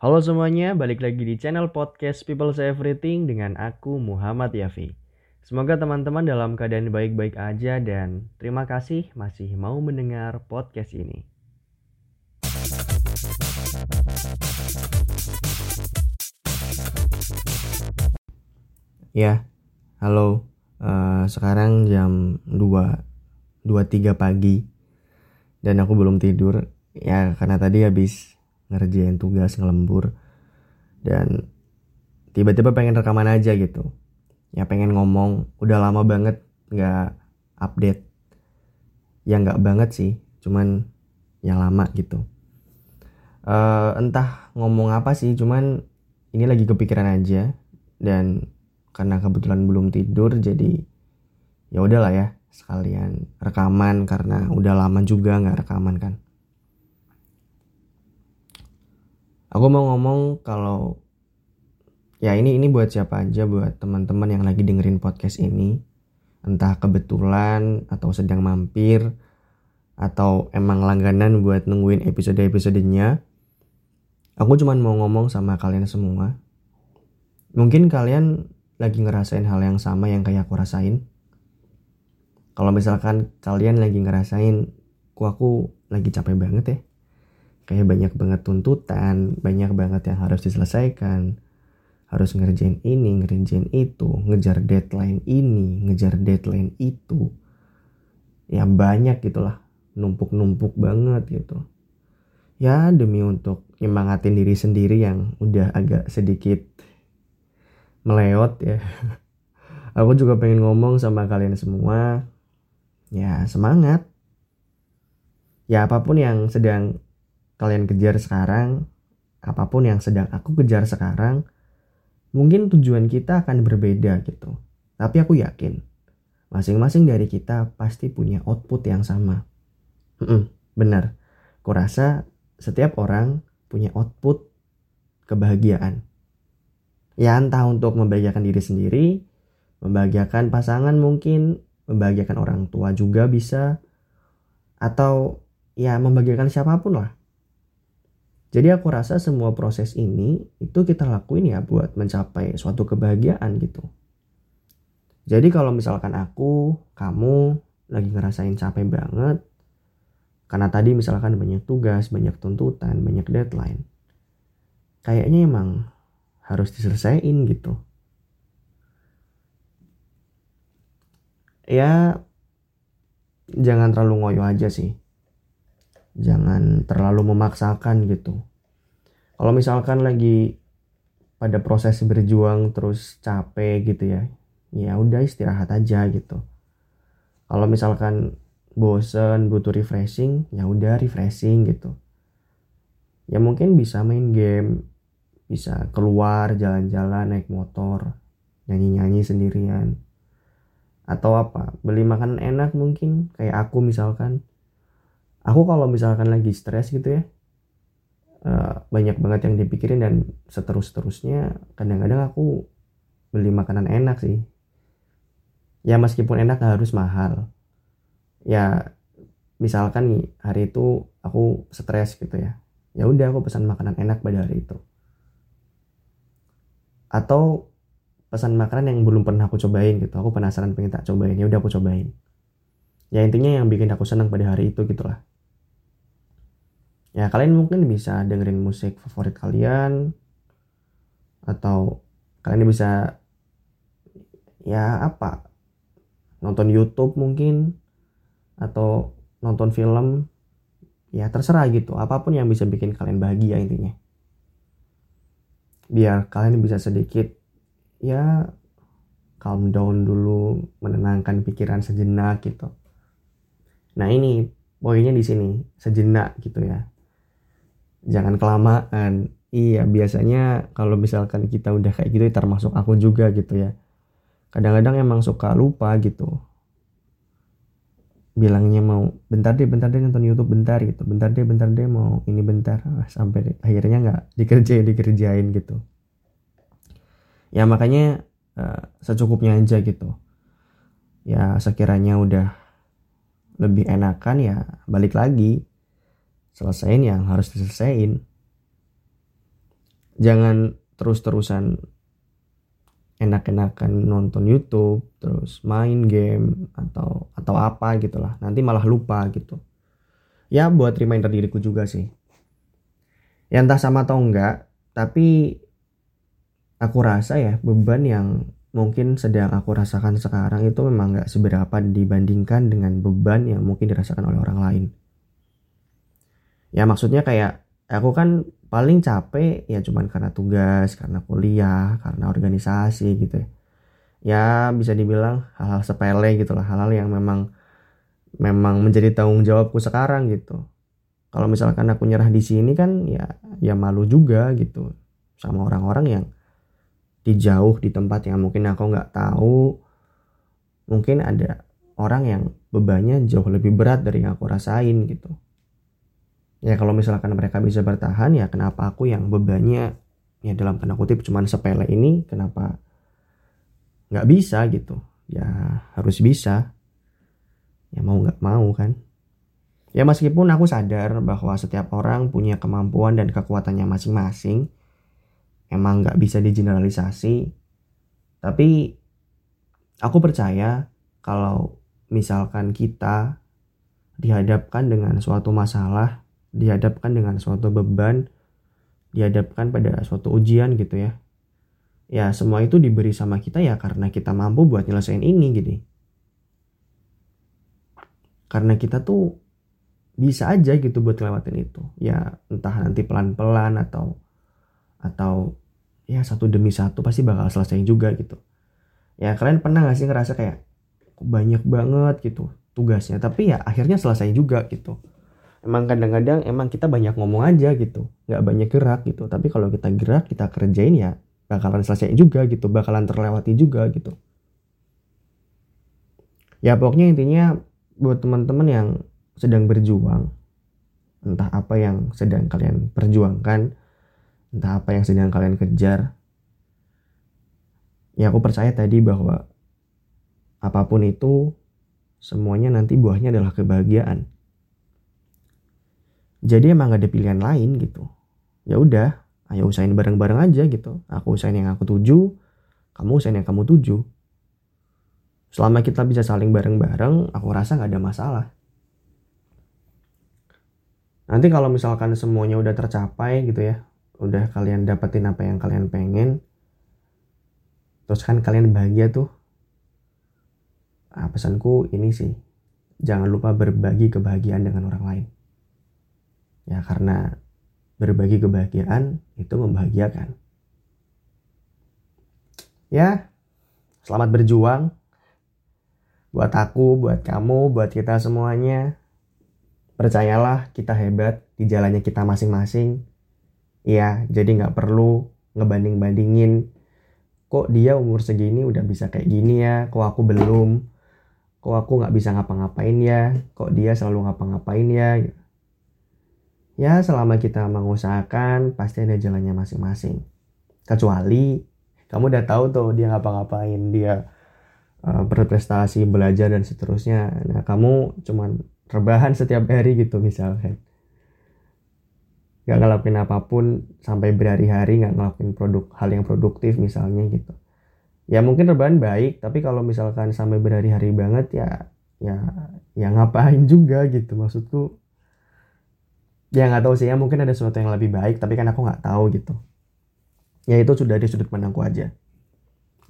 Halo semuanya, balik lagi di channel podcast People Say Everything dengan aku Muhammad Yafi. Semoga teman-teman dalam keadaan baik-baik aja dan terima kasih masih mau mendengar podcast ini. Ya, halo. Uh, sekarang jam 2 2.3 pagi dan aku belum tidur ya karena tadi habis ngerjain tugas ngelembur. Dan tiba-tiba pengen rekaman aja gitu. Ya pengen ngomong. Udah lama banget nggak update. Ya nggak banget sih. Cuman yang lama gitu. Uh, entah ngomong apa sih cuman ini lagi kepikiran aja. Dan karena kebetulan belum tidur jadi ya udahlah ya sekalian rekaman karena udah lama juga nggak rekaman kan aku mau ngomong kalau ya ini ini buat siapa aja buat teman-teman yang lagi dengerin podcast ini. Entah kebetulan atau sedang mampir atau emang langganan buat nungguin episode-episodenya. Aku cuman mau ngomong sama kalian semua. Mungkin kalian lagi ngerasain hal yang sama yang kayak aku rasain. Kalau misalkan kalian lagi ngerasain ku aku lagi capek banget ya kayak banyak banget tuntutan banyak banget yang harus diselesaikan. Harus ngerjain ini ngerjain itu ngejar deadline ini ngejar deadline itu. Ya banyak gitulah. Numpuk-numpuk banget gitu. Ya demi untuk nyemangatin diri sendiri yang udah agak sedikit meleot ya. Aku juga pengen ngomong sama kalian semua. Ya semangat. Ya apa pun yang sedang kalian kejar sekarang, apa pun yang sedang aku kejar sekarang, mungkin tujuan kita akan berbeda gitu. Tapi aku yakin, masing-masing dari kita pasti punya output yang sama. Mm-mm, benar, kurasa setiap orang punya output kebahagiaan. Ya entah untuk membahagiakan diri sendiri, membahagiakan pasangan mungkin, membahagiakan orang tua juga bisa, atau ya membahagiakan siapa pun lah. Jadi aku rasa semua proses ini itu kita lakuin ya buat mencapai suatu kebahagiaan gitu. Jadi kalau misalkan aku, kamu lagi ngerasain capek banget, karena tadi misalkan banyak tugas, banyak tuntutan, banyak deadline, kayaknya emang harus diselesaikan gitu. Ya, jangan terlalu ngoyo aja sih jangan terlalu memaksakan gitu. Kalau misalkan lagi pada proses berjuang terus capek gitu ya ya udah istirahat aja gitu. Kalau misalkan bosen butuh refreshing ya udah refreshing gitu. Ya mungkin bisa main game bisa keluar jalan-jalan naik motor nyanyi-nyanyi sendirian. Atau apa beli makanan enak mungkin kayak aku misalkan aku kalau misalkan lagi stres gitu ya uh, banyak banget yang dipikirin dan seterus terusnya kadang-kadang aku beli makanan enak sih. Ya meskipun enak gak harus mahal. Ya misalkan nih hari itu aku stres gitu ya. Ya udah aku pesan makanan enak pada hari itu. Atau pesan makanan yang belum pernah aku cobain gitu. Aku penasaran pengen tak cobain ya udah aku cobain. Ya intinya yang bikin aku senang pada hari itu gitulah ya kalian mungkin bisa dengerin musik favorit kalian atau kalian bisa ya apa nonton YouTube mungkin atau nonton film. Ya terserah gitu. Apa pun yang bisa bikin kalian bahagia intinya. Biar kalian bisa sedikit ya calm down dulu menenangkan pikiran sejenak gitu. Nah ini poinnya di sini sejenak gitu ya jangan kelamaan. Iya biasanya kalau misalkan kita udah kayak gitu termasuk aku juga gitu ya. Kadang-kadang emang suka lupa gitu. Bilangnya mau bentar deh bentar deh nonton YouTube bentar gitu. Bentar deh bentar deh mau ini bentar. Ah, sampai akhirnya nggak dikerjain dikerjain gitu. Ya makanya uh, secukupnya aja gitu. Ya sekiranya udah lebih enakan ya balik lagi selesain yang harus diselesain. Jangan terus-terusan enak-enakan nonton YouTube terus main game atau atau apa gitulah. Nanti malah lupa gitu. Ya buat reminder diriku juga sih. Ya entah sama atau enggak tapi aku rasa ya beban yang mungkin sedang aku rasakan sekarang itu memang nggak seberapa dibandingkan dengan beban yang mungkin dirasakan oleh orang lain ya maksudnya kayak aku kan paling capek ya cuman karena tugas karena kuliah karena organisasi gitu ya. Ya bisa dibilang hal-hal sepele gitu lah hal-hal yang memang memang menjadi tanggung jawabku sekarang gitu. Kalau misalkan aku nyerah di sini kan ya ya malu juga gitu sama orang-orang yang di jauh di tempat yang mungkin aku nggak tahu. Mungkin ada orang yang bebannya jauh lebih berat dari yang aku rasain gitu ya kalau misalkan mereka bisa bertahan ya kenapa aku yang bebannya? Ya dalam tanda kutip cuman sepele ini kenapa nggak bisa gitu? Ya harus bisa. Ya mau nggak mau kan? Ya meskipun aku sadar bahwa setiap orang punya kemampuan dan kekuatannya masing-masing emang nggak bisa digeneralisasi. Tapi aku percaya kalau misalkan kita dihadapkan dengan suatu masalah dihadapkan dengan suatu beban, dihadapkan pada suatu ujian gitu ya. Ya semua itu diberi sama kita ya karena kita mampu buat nyelesain ini gitu. Karena kita tuh bisa aja gitu buat lewatin itu. Ya entah nanti pelan-pelan atau atau ya satu demi satu pasti bakal selesai juga gitu. Ya kalian pernah gak sih ngerasa kayak banyak banget gitu tugasnya tapi ya akhirnya selesai juga gitu emang kadang-kadang emang kita banyak ngomong aja gitu. Nggak banyak gerak gitu. Tapi kalau kita gerak kita kerjain ya bakalan selesai juga gitu. Bakalan terlewati juga gitu. Ya pokoknya intinya buat teman-teman yang sedang berjuang entah apa yang sedang kalian perjuangkan entah apa yang sedang kalian kejar ya aku percaya tadi bahwa apa pun itu semuanya nanti buahnya adalah kebahagiaan jadi emang gak ada pilihan lain gitu. Ya udah ayo usahain bareng-bareng aja gitu. Aku usahain yang aku tuju kamu usahain yang kamu tuju. Selama kita bisa saling bareng-bareng aku rasa gak ada masalah. Nanti kalau misalkan semuanya udah tercapai gitu ya udah kalian dapetin apa yang kalian pengen terus kan kalian bahagia tuh. Nah, pesanku ini sih jangan lupa berbagi kebahagiaan dengan orang lain Ya karena berbagi kebahagiaan itu membahagiakan. Ya, selamat berjuang. Buat aku, buat kamu, buat kita semuanya. Percayalah kita hebat di jalannya kita masing-masing. Iya, jadi nggak perlu ngebanding-bandingin. Kok dia umur segini udah bisa kayak gini ya, kok aku belum. Kok aku nggak bisa ngapa-ngapain ya, kok dia selalu ngapa-ngapain ya. Gitu ya selama kita mengusahakan pasti ada jalannya masing-masing. Kecuali kamu udah tahu tuh dia ngapa-ngapain dia uh, berprestasi belajar dan seterusnya. Nah kamu cuman rebahan setiap hari gitu misalkan. Gak ngelakuin apa pun sampai berhari-hari gak ngelakuin produk hal yang produktif misalnya gitu. Ya mungkin rebahan baik tapi kalau misalkan sampai berhari-hari banget ya ya ya ngapain juga gitu. Maksudku ya nggak tahu sih. Ya mungkin ada sesuatu yang lebih baik tapi kan aku nggak tahu gitu. Ya itu sudah di sudut pandangku aja.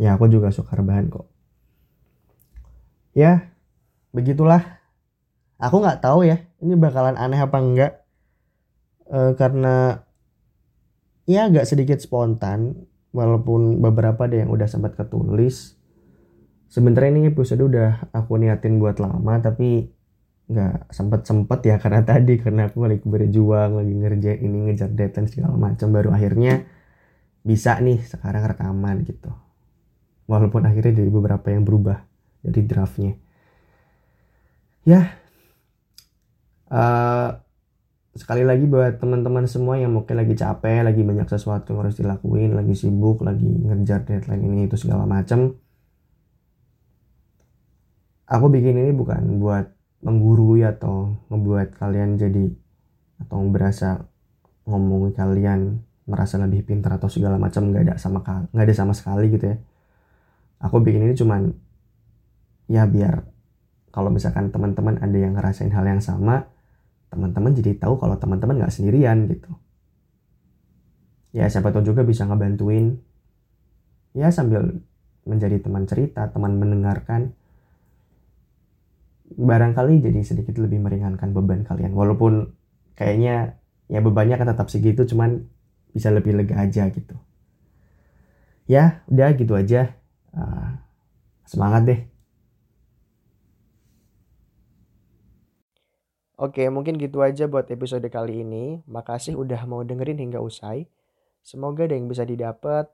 Ya aku juga suka rebahan kok. Ya begitulah. Aku nggak tahu ya ini bakalan aneh apa enggak. E, karena ya agak sedikit spontan walaupun beberapa ada yang udah sempat ketulis. Sebenarnya ini episode udah aku niatin buat lama tapi nggak sempet sempet ya karena tadi karena aku lagi berjuang lagi ngerjain ini ngejar deadline segala macam baru akhirnya bisa nih sekarang rekaman gitu. Walaupun akhirnya dari beberapa yang berubah dari draftnya. Ya uh, sekali lagi buat teman-teman semua yang mungkin lagi capek lagi banyak sesuatu yang harus dilakuin lagi sibuk lagi ngejar deadline ini itu segala macam. Aku bikin ini bukan buat menggurui atau membuat kalian jadi atau berasa ngomong kalian merasa lebih pintar atau segala macam nggak ada sama nggak ada sama sekali gitu ya. Aku bikin ini cuman ya biar kalau misalkan teman-teman ada yang ngerasain hal yang sama teman-teman jadi tahu kalau teman-teman nggak sendirian gitu. Ya siapa tahu juga bisa ngebantuin. Ya sambil menjadi teman cerita teman mendengarkan barangkali jadi sedikit lebih meringankan beban kalian walaupun kayaknya ya bebannya kan tetap segitu cuman bisa lebih lega aja gitu ya udah gitu aja uh, semangat deh Oke, mungkin gitu aja buat episode kali ini. Makasih udah mau dengerin hingga usai. Semoga ada yang bisa didapat.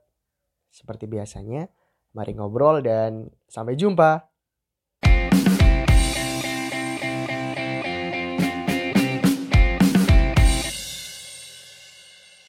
Seperti biasanya, mari ngobrol dan sampai jumpa.